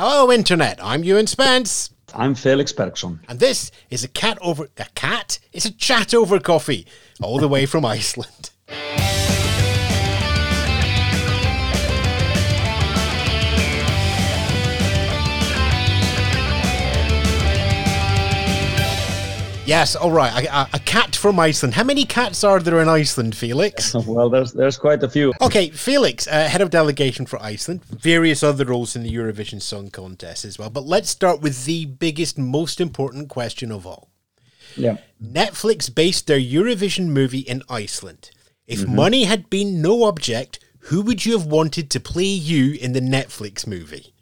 Hello, Internet. I'm Ewan Spence. I'm Felix Bergsson. And this is a cat over. A cat? It's a chat over coffee, all the way from Iceland. Yes, all right. A, a, a, cat from Iceland. How many cats are there in Iceland, Felix? well, there's there's quite a few. Okay, Felix, uh, head of delegation for Iceland, various other roles in the Eurovision Song Contest as well. But let's start with the biggest, most important question of all. Yeah. Netflix based their Eurovision movie in Iceland. If mm-hmm. money had been no object, who would you have wanted to play you in the Netflix movie?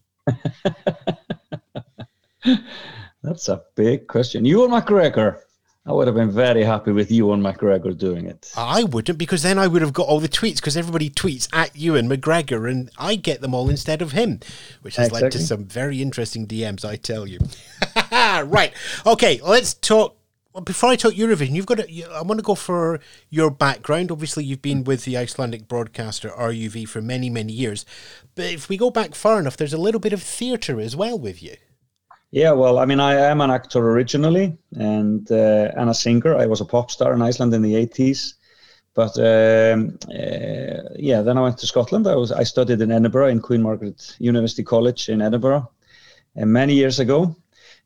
That's a big question. Ewan McGregor. I would have been very happy with Ewan McGregor doing it. I wouldn't, because then I would have got all the tweets, because everybody tweets at Ewan McGregor, and I get them all instead of him, which has exactly. led to some very interesting DMs, I tell you. right. Okay, let's talk. Before I talk Eurovision, you've got to, I want to go for your background. Obviously, you've been with the Icelandic broadcaster RÚV for many, many years. But if we go back far enough, there's a little bit of theatre as well with you. Yeah, well, I mean, I am an actor originally and uh, and a singer. I was a pop star in Iceland in the 80s. But um, uh, yeah, then I went to Scotland. I was I studied in Edinburgh in Queen Margaret University College in Edinburgh uh, many years ago,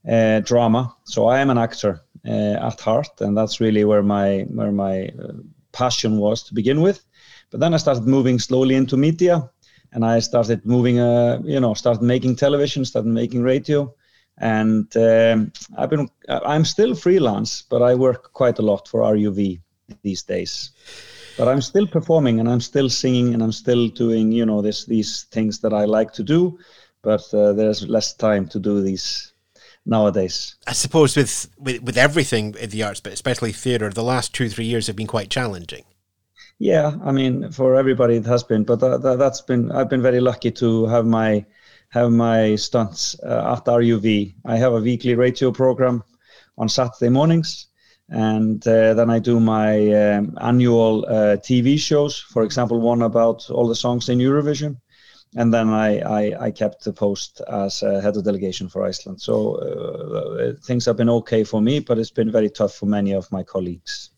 uh, drama. So I am an actor uh, at heart, and that's really where my where my uh, passion was to begin with. But then I started moving slowly into media, and I started moving, you know, started making television, started making radio and um, I've been I'm still freelance, but I work quite a lot for RÚV these days. But I'm still performing and I'm still singing and I'm still doing you know this these things that I like to do, but uh, there's less time to do these nowadays. I suppose with, with with everything in the arts, but especially theatre, the last two three years have been quite challenging. Yeah, I mean for everybody it has been, but that, that, that's been I've been very lucky to have my have my stunts uh, at RÚV. I have a weekly radio program on Saturday mornings, and uh, then I do my um, annual uh, TV shows. For example, one about all the songs in Eurovision, and then I I, I kept the post as head of delegation for Iceland. So uh, things have been okay for me, but it's been very tough for many of my colleagues.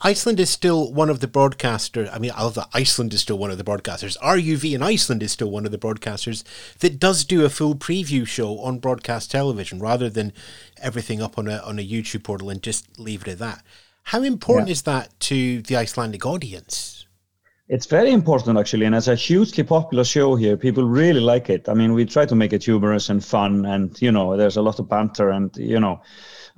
Iceland is still one of the broadcasters. I mean, although Iceland is still one of the broadcasters, RÚV in Iceland is still one of the broadcasters that does do a full preview show on broadcast television rather than everything up on a on a YouTube portal and just leave it at that. How important yeah. is that to the Icelandic audience? It's very important actually, and it's a hugely popular show here. People really like it. I mean, we try to make it humorous and fun, and you know, there's a lot of banter, and you know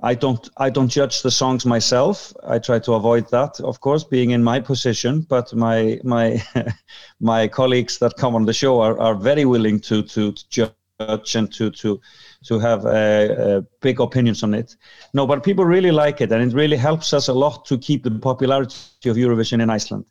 I don't I don't judge the songs myself. I try to avoid that, of course, being in my position. But my my my colleagues that come on the show are, are very willing to to judge and to to to have uh, big opinions on it. No, but people really like it, and it really helps us a lot to keep the popularity of Eurovision in Iceland.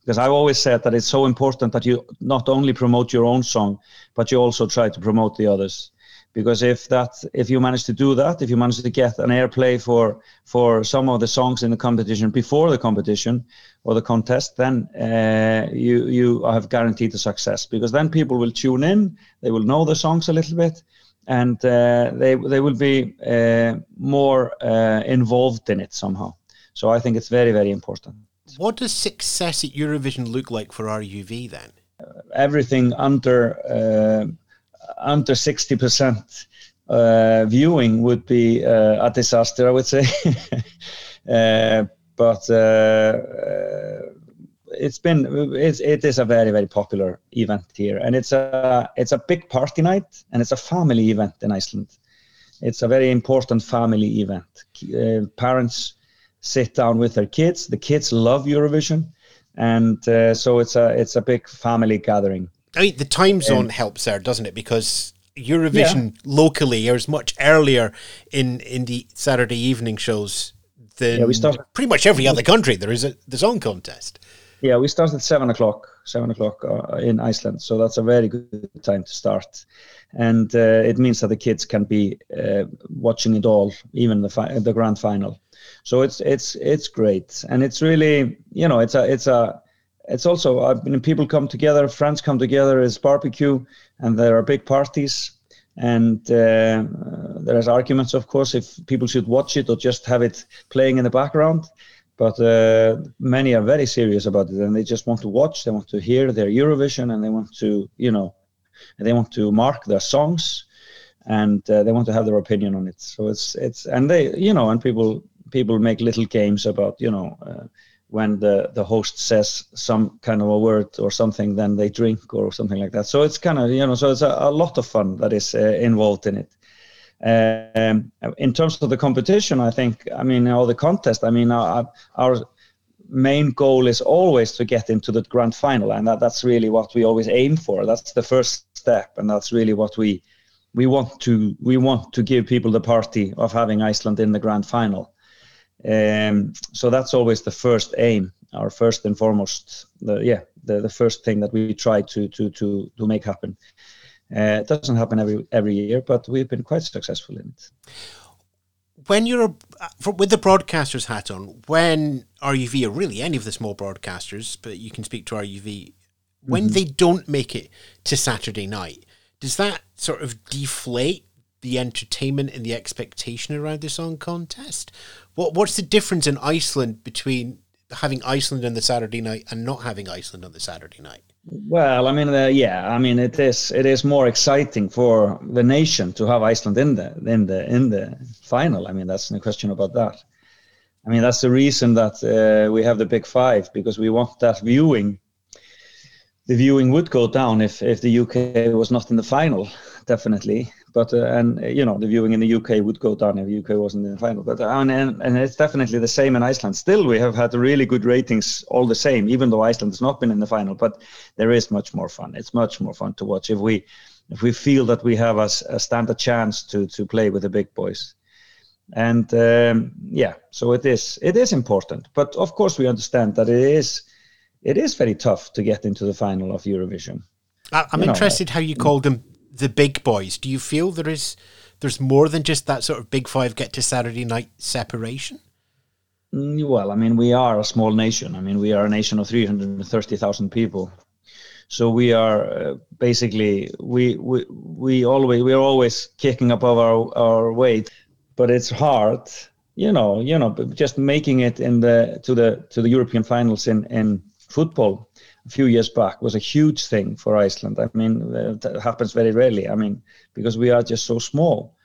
Because I've always said that it's so important that you not only promote your own song, but you also try to promote the others because if that if you manage to do that if you manage to get an airplay for for some of the songs in the competition before the competition or the contest then uh, you you have guaranteed the success. Because then people will tune in they will know the songs a little bit and uh, they they will be uh, more uh, involved in it somehow. So i think it's very very important. What does success at eurovision look like for RÚV then? Everything under uh, under 60% uh, viewing would be uh, a disaster, I would say. uh, but uh, uh, it's been it's, it is a very very popular event here, and it's a it's a big party night, and it's a family event in Iceland. It's a very important family event. Uh, parents sit down with their kids. The kids love Eurovision, and so it's a it's a big family gathering. I mean, the time zone um, helps there, doesn't it? Because Eurovision yeah. locally airs much earlier in in the Saturday evening shows than yeah, we start, pretty much every other country. There is a the song contest. Yeah, we start at seven o'clock. Seven o'clock uh, in Iceland, so that's a very good time to start, and uh, it means that the kids can be uh, watching it all, even the fi- the grand final. So it's it's it's great, and it's really you know it's a it's a it's also I mean, people come together, friends come together, it's barbecue, and there are big parties. and uh, there's arguments, of course, if people should watch it or just have it playing in the background. But uh, many are very serious about it, and they just want to watch. They want to hear their Eurovision, and they want to, you know, they want to mark their songs, and uh, they want to have their opinion on it. So it's it's and they, you know, and people people make little games about, you know uh, when the the host says some kind of a word or something then they drink or something like that. So it's kind of you know so it's a, a lot of fun that is uh, involved in it. Um, in terms of the competition i think i mean all the contest i mean our, our main goal is always to get into the grand final and that, that's really what we always aim for. That's the first step and that's really what we we want to we want to give people the party of having iceland in the grand final um, so that's always the first aim, our first and foremost, the yeah, the, the first thing that we try to to to to make happen. Uh, it doesn't happen every every year, but we've been quite successful in it. When you're uh, with the broadcaster's hat on, when RUV or really any of the small broadcasters, but you can speak to RUV, when mm-hmm. they don't make it to Saturday night, does that sort of deflate the entertainment and the expectation around the song contest? What What's the difference in Iceland between having Iceland on the Saturday night and not having Iceland on the Saturday night? Well, I mean, uh, yeah, I mean, it is it is more exciting for the nation to have Iceland in the in the in the final. I mean, that's no question about that. I mean, that's the reason that uh, we have the Big Five because we want that viewing. The viewing would go down if if the UK was not in the final, definitely but uh, and uh, you know the viewing in the UK would go down if the UK wasn't in the final. But uh, and, and it's definitely the same in Iceland. Still, we have had really good ratings all the same, even though Iceland has not been in the final. But there is much more fun. It's much more fun to watch if we if we feel that we have a, a stand a chance to to play with the big boys. And um, yeah, so it is it is important. But of course, we understand that it is it is very tough to get into the final of Eurovision. I'm you interested know, how you called them the big boys. Do you feel there is there's more than just that sort of big five get to Saturday night separation? Mm, well, I mean, we are a small nation. I mean, we are a nation of 330,000 people. So we are uh, basically we we we always we are always kicking above our our weight, but it's hard, you know, you know, just making it in the to the to the European finals in in football a few years back was a huge thing for Iceland. I mean, that happens very rarely. I mean, because we are just so small.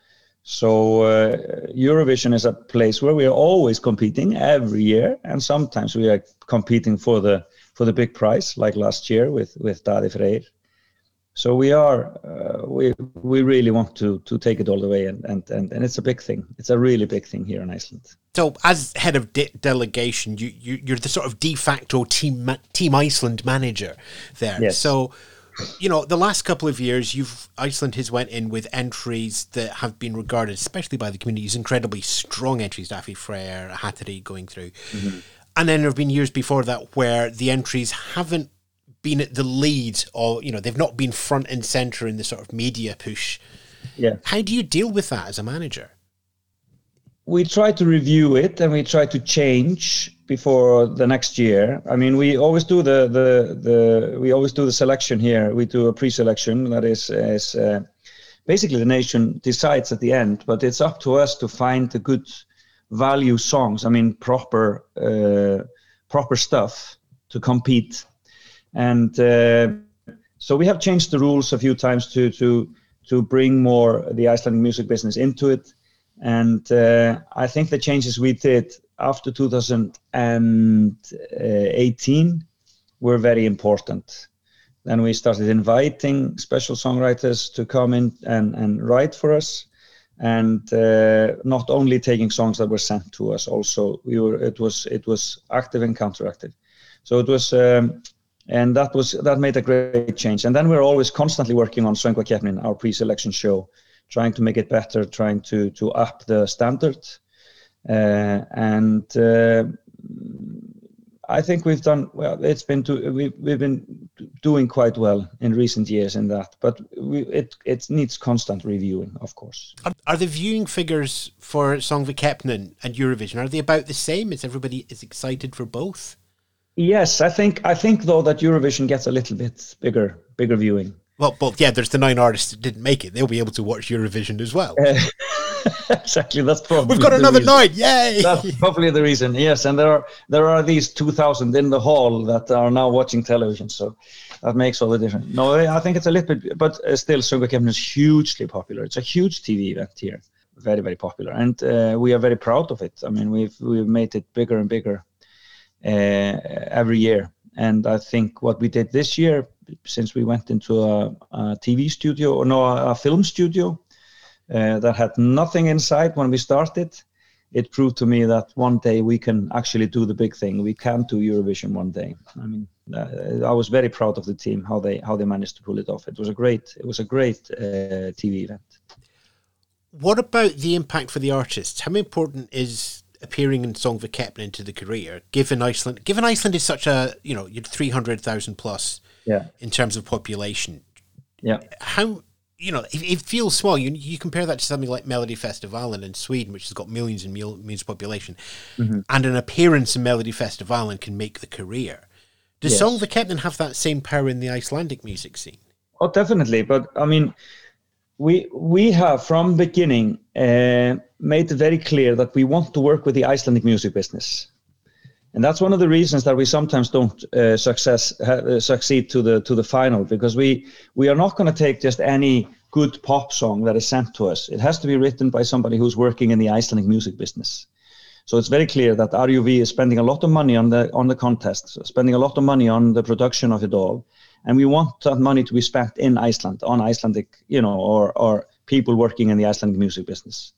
So uh, Eurovision is a place where we are always competing every year, and sometimes we are competing for the for the big prize, like last year with with Daði Freyr we are uh, we we really want to to take it all the way and, and and and it's a big thing. It's a really big thing here in iceland. So as head of de- delegation you, you you're the sort of de facto team team iceland manager there. Yes. so you know the last couple of years you've iceland has went in with entries that have been regarded especially by the community as incredibly strong entries. Daði Freyr hatari going through. Mm-hmm. and then there have been years before that where the entries haven't been at the lead or you know they've not been front and center in the sort of media push. Yeah. How do you deal with that as a manager? We try to review it and we try to change before the next year. I mean we always do the the, the we always do the selection here. We do a pre-selection that is is uh, basically the nation decides at the end but it's up to us to find the good value songs i mean proper uh, proper stuff to compete and uh, so we have changed the rules a few times to to to bring more the Icelandic music business into it. And uh, I think the changes we did after 2018 were very important. Then we started inviting special songwriters to come in and, and write for us, and uh, not only taking songs that were sent to us. Also, we were it was it was active and counteractive. So it was um, and that was that made a great change. And then we're always constantly working on Söngvakeppnin, our pre-selection show, trying to make it better, trying to to up the standard. Uh, and uh, I think we've done well. It's been to, we, we've been doing quite well in recent years in that, but we, it it needs constant reviewing, of course. Are, are the viewing figures for Söngvakeppnin and Eurovision are they about the same? Is everybody is excited for both? Yes, I think I think though that Eurovision gets a little bit bigger bigger viewing. Well, but yeah, there's the nine artists that didn't make it. They'll be able to watch Eurovision as well. Uh, exactly. That's probably we've got another reason. nine. Yay! That's probably the reason. Yes, and there are there are these two thousand in the hall that are now watching television. So that makes all the difference. No, I think it's a little bit, but uh, still, Söngvakeppnin is hugely popular. It's a huge TV event here, very very popular, and uh, we are very proud of it. I mean, we've we've made it bigger and bigger every year, and I think what we did this year, since we went into a, a TV studio or no, a film studio uh, that had nothing inside when we started, it proved to me that one day we can actually do the big thing. We can do Eurovision one day. I mean, uh, I was very proud of the team how they how they managed to pull it off. It was a great it was a great uh, TV event. What about the impact for the artists? How important is appearing in Söngvakeppnin into the career? Given Iceland, given Iceland is such a you know three hundred thousand plus yeah. in terms of population. Yeah. How you know, it, it, feels small. You you compare that to something like Melodifestivalen in Sweden, which has got millions and millions of population, mm-hmm. and an appearance in Melodifestivalen can make the career. Does yes. Söngvakeppnin have that same power in the Icelandic music scene? Oh, definitely. But I mean, we we have from beginning uh, made it very clear that we want to work with the Icelandic music business and that's one of the reasons that we sometimes don't uh, success uh, succeed to the to the final because we we are not going to take just any good pop song that is sent to us. It has to be written by somebody who's working in the Icelandic music business. So it's very clear that RUV is spending a lot of money on the on the contest, spending a lot of money on the production of it all, and we want that money to be spent in Iceland on Icelandic, you know, or or people working in the Icelandic music business.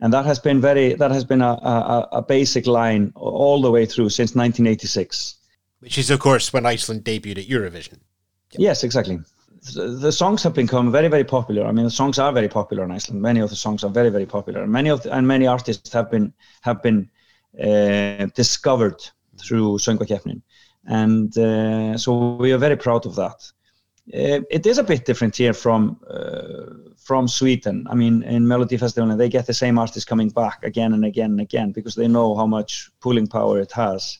And that has been very that has been a, a, a, basic line all the way through since 1986 which is of course when iceland debuted at eurovision. Yep. yes exactly. The songs have become very very popular. I mean the songs are very popular in iceland. Many of the songs are very very popular. Many of the, and many artists have been have been uh, discovered through Söngvakeppnin and uh, so we are very proud of that uh, it is a bit different here from uh, from Sweden. I mean, in Melodifestivalen, they get the same artists coming back again and again and again because they know how much pulling power it has.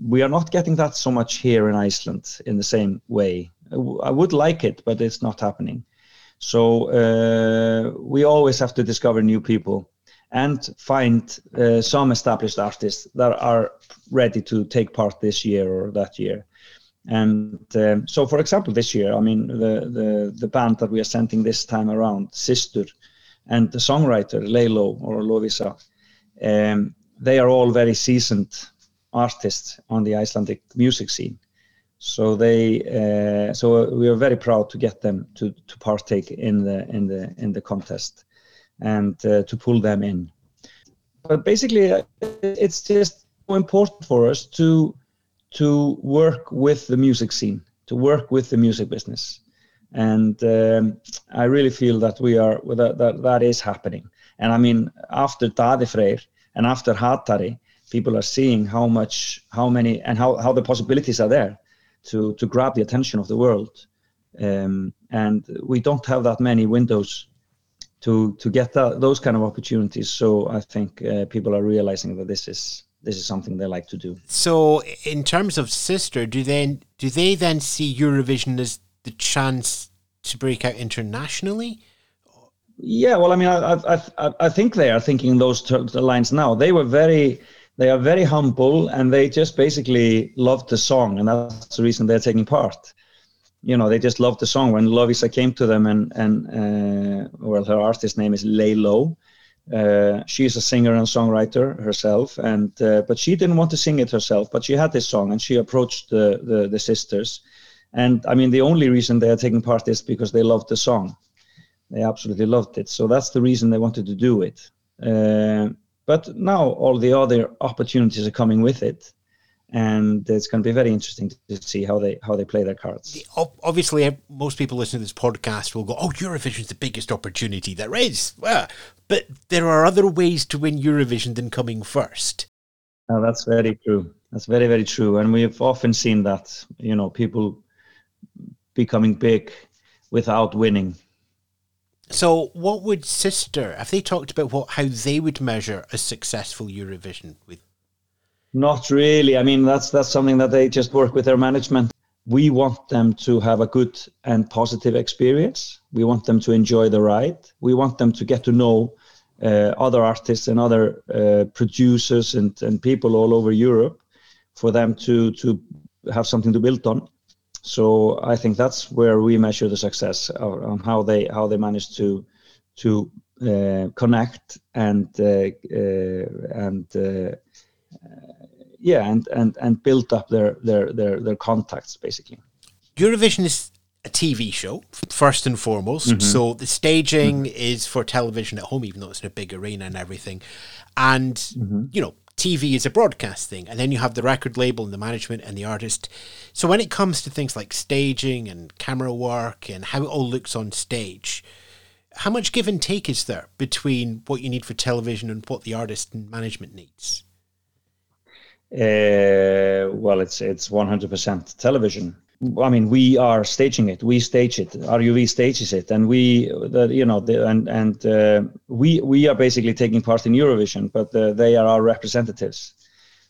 We are not getting that so much here in Iceland in the same way. I would like it, but it's not happening. So uh, we always have to discover new people and find uh, some established artists that are ready to take part this year or that year. And um, so, for example, this year, I mean, the, the, the band that we are sending this time around, Sister, and the songwriter, Lay Low or Lovisa, um, they are all very seasoned artists on the Icelandic music scene. So they, uh, so we are very proud to get them to, to partake in the in the in the contest, and uh, to pull them in. But basically, uh, it's just so important for us to to work with the music scene, to work with the music business. And um, I really feel that we are that, that that is happening. And I mean, after Daði Freyr and after Hatari, people are seeing how much, how many, and how, how the possibilities are there to to grab the attention of the world. Um, and we don't have that many windows to to get that, those kind of opportunities. So I think uh, people are realizing that this is this is something they like to do. So, in terms of Sister, do they do they then see Eurovision as the chance to break out internationally? Yeah, well, I mean, I I, I think they are thinking those the lines now. They were very, they are very humble, and they just basically loved the song, and that's the reason they're taking part. You know, they just loved the song. When Lovisa came to them, and and uh, well, her artist name is Lay Low, uh, she's a singer and songwriter herself, and uh, but she didn't want to sing it herself. But she had this song, and she approached the, the, the sisters. And I mean, the only reason they are taking part is because they loved the song. They absolutely loved it. So that's the reason they wanted to do it. Uh, but now all the other opportunities are coming with it and it's going to be very interesting to see how they how they play their cards. Obviously, eh, most people listening to this podcast will go, "Oh, Eurovision's the biggest opportunity there is." Well, but there are other ways to win Eurovision than coming first. Oh, that's very true. That's very very true, and we've often seen that. You know, people becoming big without winning. So, what would Sister have they talked about what how they would measure a successful Eurovision with not really. I mean, that's that's something that they just work with their management. we want them to have a good and positive experience. We want them to enjoy the ride. We want them to get to know uh, other artists and other uh, producers and, and people all over Europe for them to, to have something to build on. So I think that's where we measure the success on how they how they manage to to uh, connect and uh, uh, and uh, yeah, and and and build up their their their their contacts basically. Eurovision is a TV show first and foremost. Mm-hmm. So the staging mm-hmm. is for television at home, even though it's in a big arena and everything. And mm-hmm. you know, TV is a broadcast thing, and then you have the record label and the management and the artist. So when it comes to things like staging and camera work and how it all looks on stage, how much give and take is there between what you need for television and what the artist and management needs? Uh, well, it's it's 100% television. I mean, we are staging it. We stage it. RUV stages it, and we, the, you know, the, and and uh, we we are basically taking part in Eurovision, but uh, they are our representatives.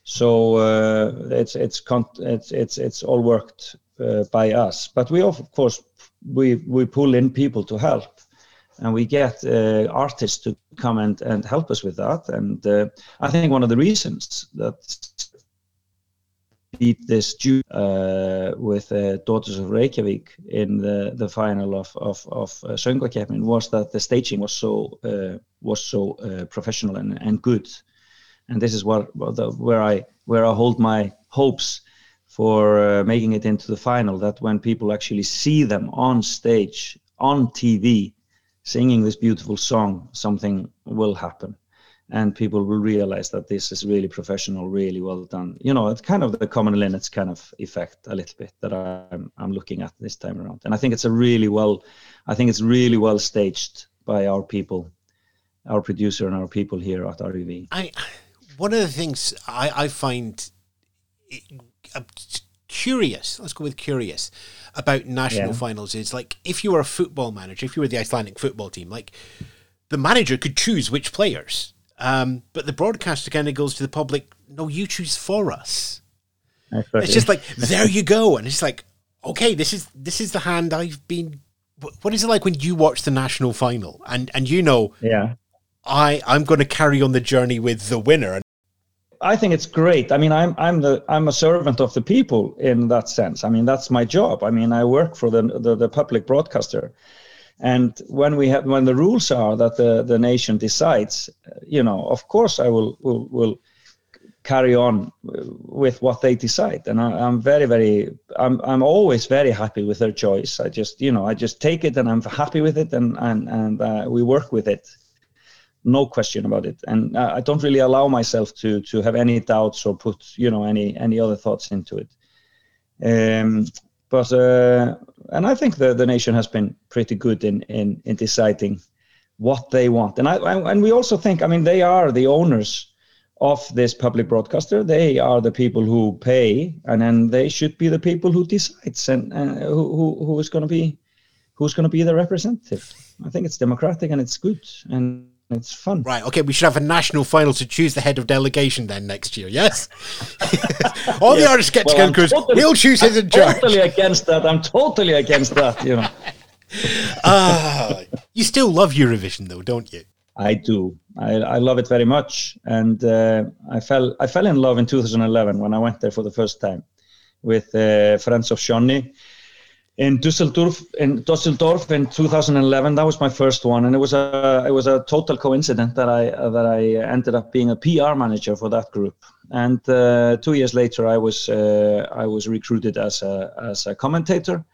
So uh, it's it's it's it's it's all worked uh, by us. But we of course we we pull in people to help, and we get uh, artists to come and and help us with that. And I think one of the reasons that beat this Jew uh, with uh, Daughters of Reykjavik in the, the final of of, of uh, Söngvakeppnin was that the staging was so uh, was so uh, professional and, and good, and this is what where I where I hold my hopes for uh, making it into the final. That when people actually see them on stage on TV singing this beautiful song, something will happen and people will realize that this is really professional, really well done. You know, it's kind of the common linnets kind of effect a little bit that I'm I'm looking at this time around, and I think it's a really well, I think it's really well staged by our people, our producer and our people here at RUV. I, one of the things I I find uh, curious. Let's go with curious about national yeah. finals is like if you were a football manager, if you were the Icelandic football team, like the manager could choose which players um, but the broadcaster kind of goes to the public, no, you choose for us. It's just like there you go, and it's like, okay, this is this is the hand I've been. What is it like when you watch the national final and and you know, yeah, I I'm going to carry on the journey with the winner. I think it's great. I mean, I'm I'm the I'm a servant of the people in that sense. I mean, that's my job. I mean, I work for the the, the public broadcaster, and when we have, when the rules are that the, the nation decides, you know, of course I will will, will carry on with what they decide. And I, am very, very, I'm I'm always very happy with their choice. I just, you know, I just take it and I'm happy with it, and and and uh, we work with it. No question about it. And I don't really allow myself to to have any doubts or put, you know, any any other thoughts into it. Um, but uh, and I think the the nation has been pretty good in in in deciding what they want. And I, I and we also think, I mean, they are the owners of this public broadcaster. They are the people who pay, and then they should be the people who decides and uh, who, who who is going to be who's going to be the representative. I think it's democratic and it's good and it's fun. Right. Okay. We should have a national final to choose the head of delegation then next year. Yes. All yes. the artists get well, together because totally, he'll choose his in charge. Totally against that. I'm totally against that. You know. Ah, you still love Eurovision though, don't you? I do. I, I love it very much, and uh, I fell I fell in love in 2011 when I went there for the first time with uh, friends of Johnny in Dusseldorf in Dusseldorf in 2011. That was my first one, and it was a it was a total coincidence that I that I ended up being a PR manager for that group. And uh, two years later, I was uh, I was recruited as a as a commentator,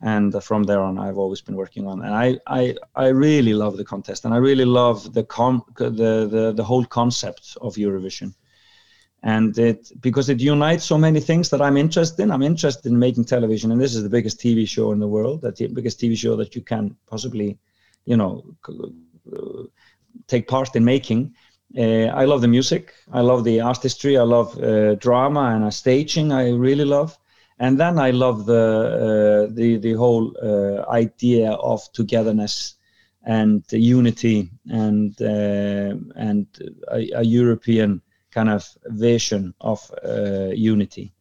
and from there on, I've always been working on. And I I, I really love the contest, and I really love the com the the, the whole concept of Eurovision and it because it unites so many things that I'm interested in. I'm interested in making television, and this is the biggest TV show in the world. That's the biggest TV show that you can possibly, you know, take part in making. Uh, I love the music. I love the artistry. I love uh, drama and uh, staging. I really love, and then I love the uh, the the whole uh, idea of togetherness and unity and uh, and a, a European kind of vision of uh, unity.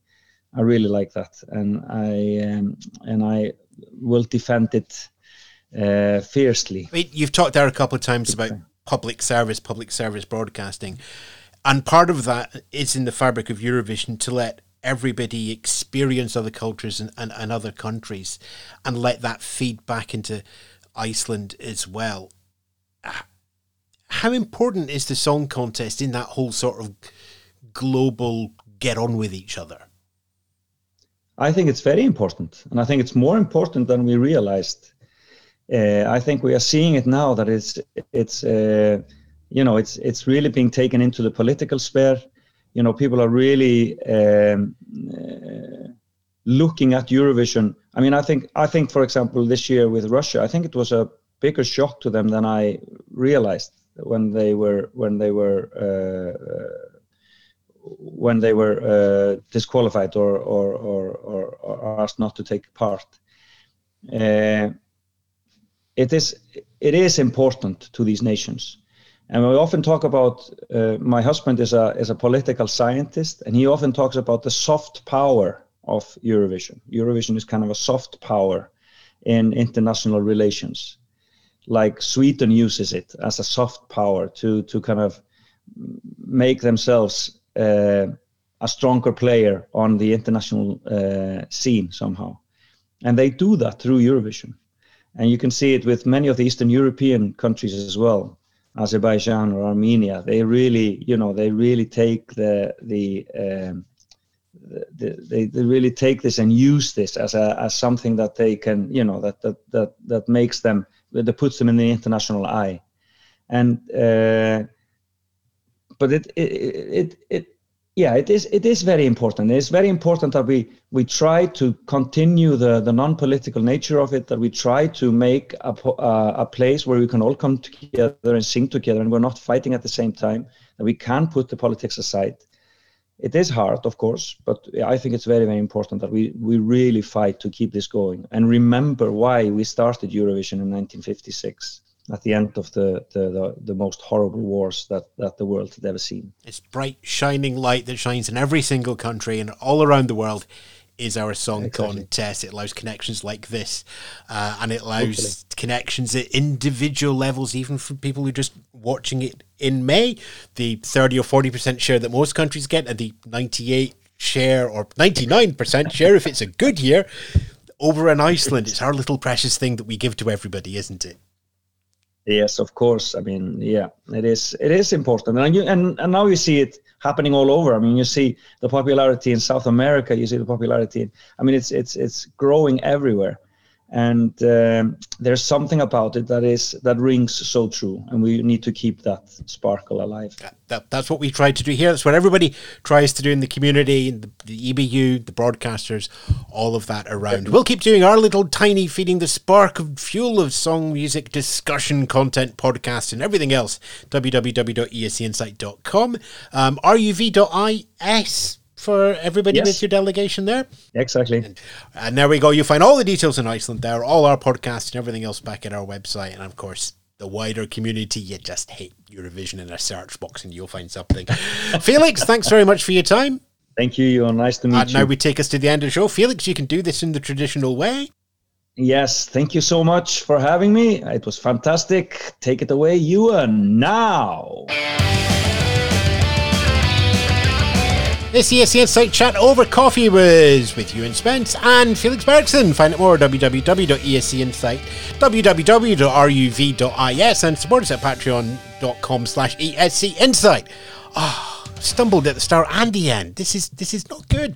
I really like that, and I um, and I will defend it uh, fiercely. You've talked there a couple of times about public service, public service broadcasting, and part of that is in the fabric of Eurovision to let everybody experience other cultures and, and, and other countries, and let that feed back into Iceland as well. How important is the song contest in that whole sort of global get on with each other? I think it's very important, and I think it's more important than we realized. Uh, I think we are seeing it now that it's it's uh, you know it's it's really being taken into the political sphere. You know, people are really um, uh, looking at Eurovision. I mean, I think I think for example this year with Russia, I think it was a bigger shock to them than I realized when they were when they were uh, uh, when they were uh, disqualified or or, or or, or asked not to take part. It is it is important to these nations, and we often talk about. Uh, my husband is a is a political scientist, and he often talks about the soft power of Eurovision. Eurovision is kind of a soft power in international relations. Like Sweden uses it as a soft power to to kind of make themselves uh, a stronger player on the international uh, scene somehow. And they do that through Eurovision. And you can see it with many of the Eastern European countries as well, Azerbaijan or Armenia. They really, you know, they really take the the, um, the they, they really take this and use this as a as something that they can, you know, that that that that makes them that puts them in the international eye. And uh, but it it it, it yeah it is it is very important it's very important that we we try to continue the the non-political nature of it that we try to make a, uh, a place where we can all come together and sing together and we're not fighting at the same time that we can put the politics aside it is hard of course but i think it's very very important that we we really fight to keep this going and remember why we started eurovision in 1956 at the end of the, the, the, the, most horrible wars that, that the world had ever seen. It's bright, shining light that shines in every single country and all around the world is our song exactly. contest. It allows connections like this, uh, and it allows Hopefully. connections at individual levels, even for people who are just watching it in May. The 30 or 40% share that most countries get, and the 98 share or 99% share if it's a good year over in Iceland. It's our little precious thing that we give to everybody, isn't it? Yes, of course. I mean, yeah, it is. It is important, and you, and and now you see it happening all over. I mean, you see the popularity in South America. You see the popularity. In, I mean, it's it's it's growing everywhere and um, there's something about it that is that rings so true and we need to keep that sparkle alive. That, that, that's what we try to do here. That's what everybody tries to do in the community the, the ebu the broadcasters all of that around. We'll keep doing our little tiny feeding the spark of fuel of song music discussion content podcasts and everything else. Www.escinsight.com um, ruv.is for everybody yes. with your delegation there. Exactly. And, and, there we go. You find all the details in Iceland there, all our podcasts and everything else back at our website. And of course, the wider community, you just hit Eurovision in a search box and you'll find something. Felix, thanks very much for your time. Thank you, Ewan. Nice to meet and you. now we take us to the end of the show. Felix, you can do this in the traditional way. Yes, thank you so much for having me. It was fantastic. Take it away, Ewan, now. This ESC Insight chat over coffee was with Ewan Spence and Felix Bergsson. Find out more at www.escinsight, www.ruv.is, and support us at patreon.com slash ESC Insight. Ah, oh, stumbled at the start and the end. This is this is not good.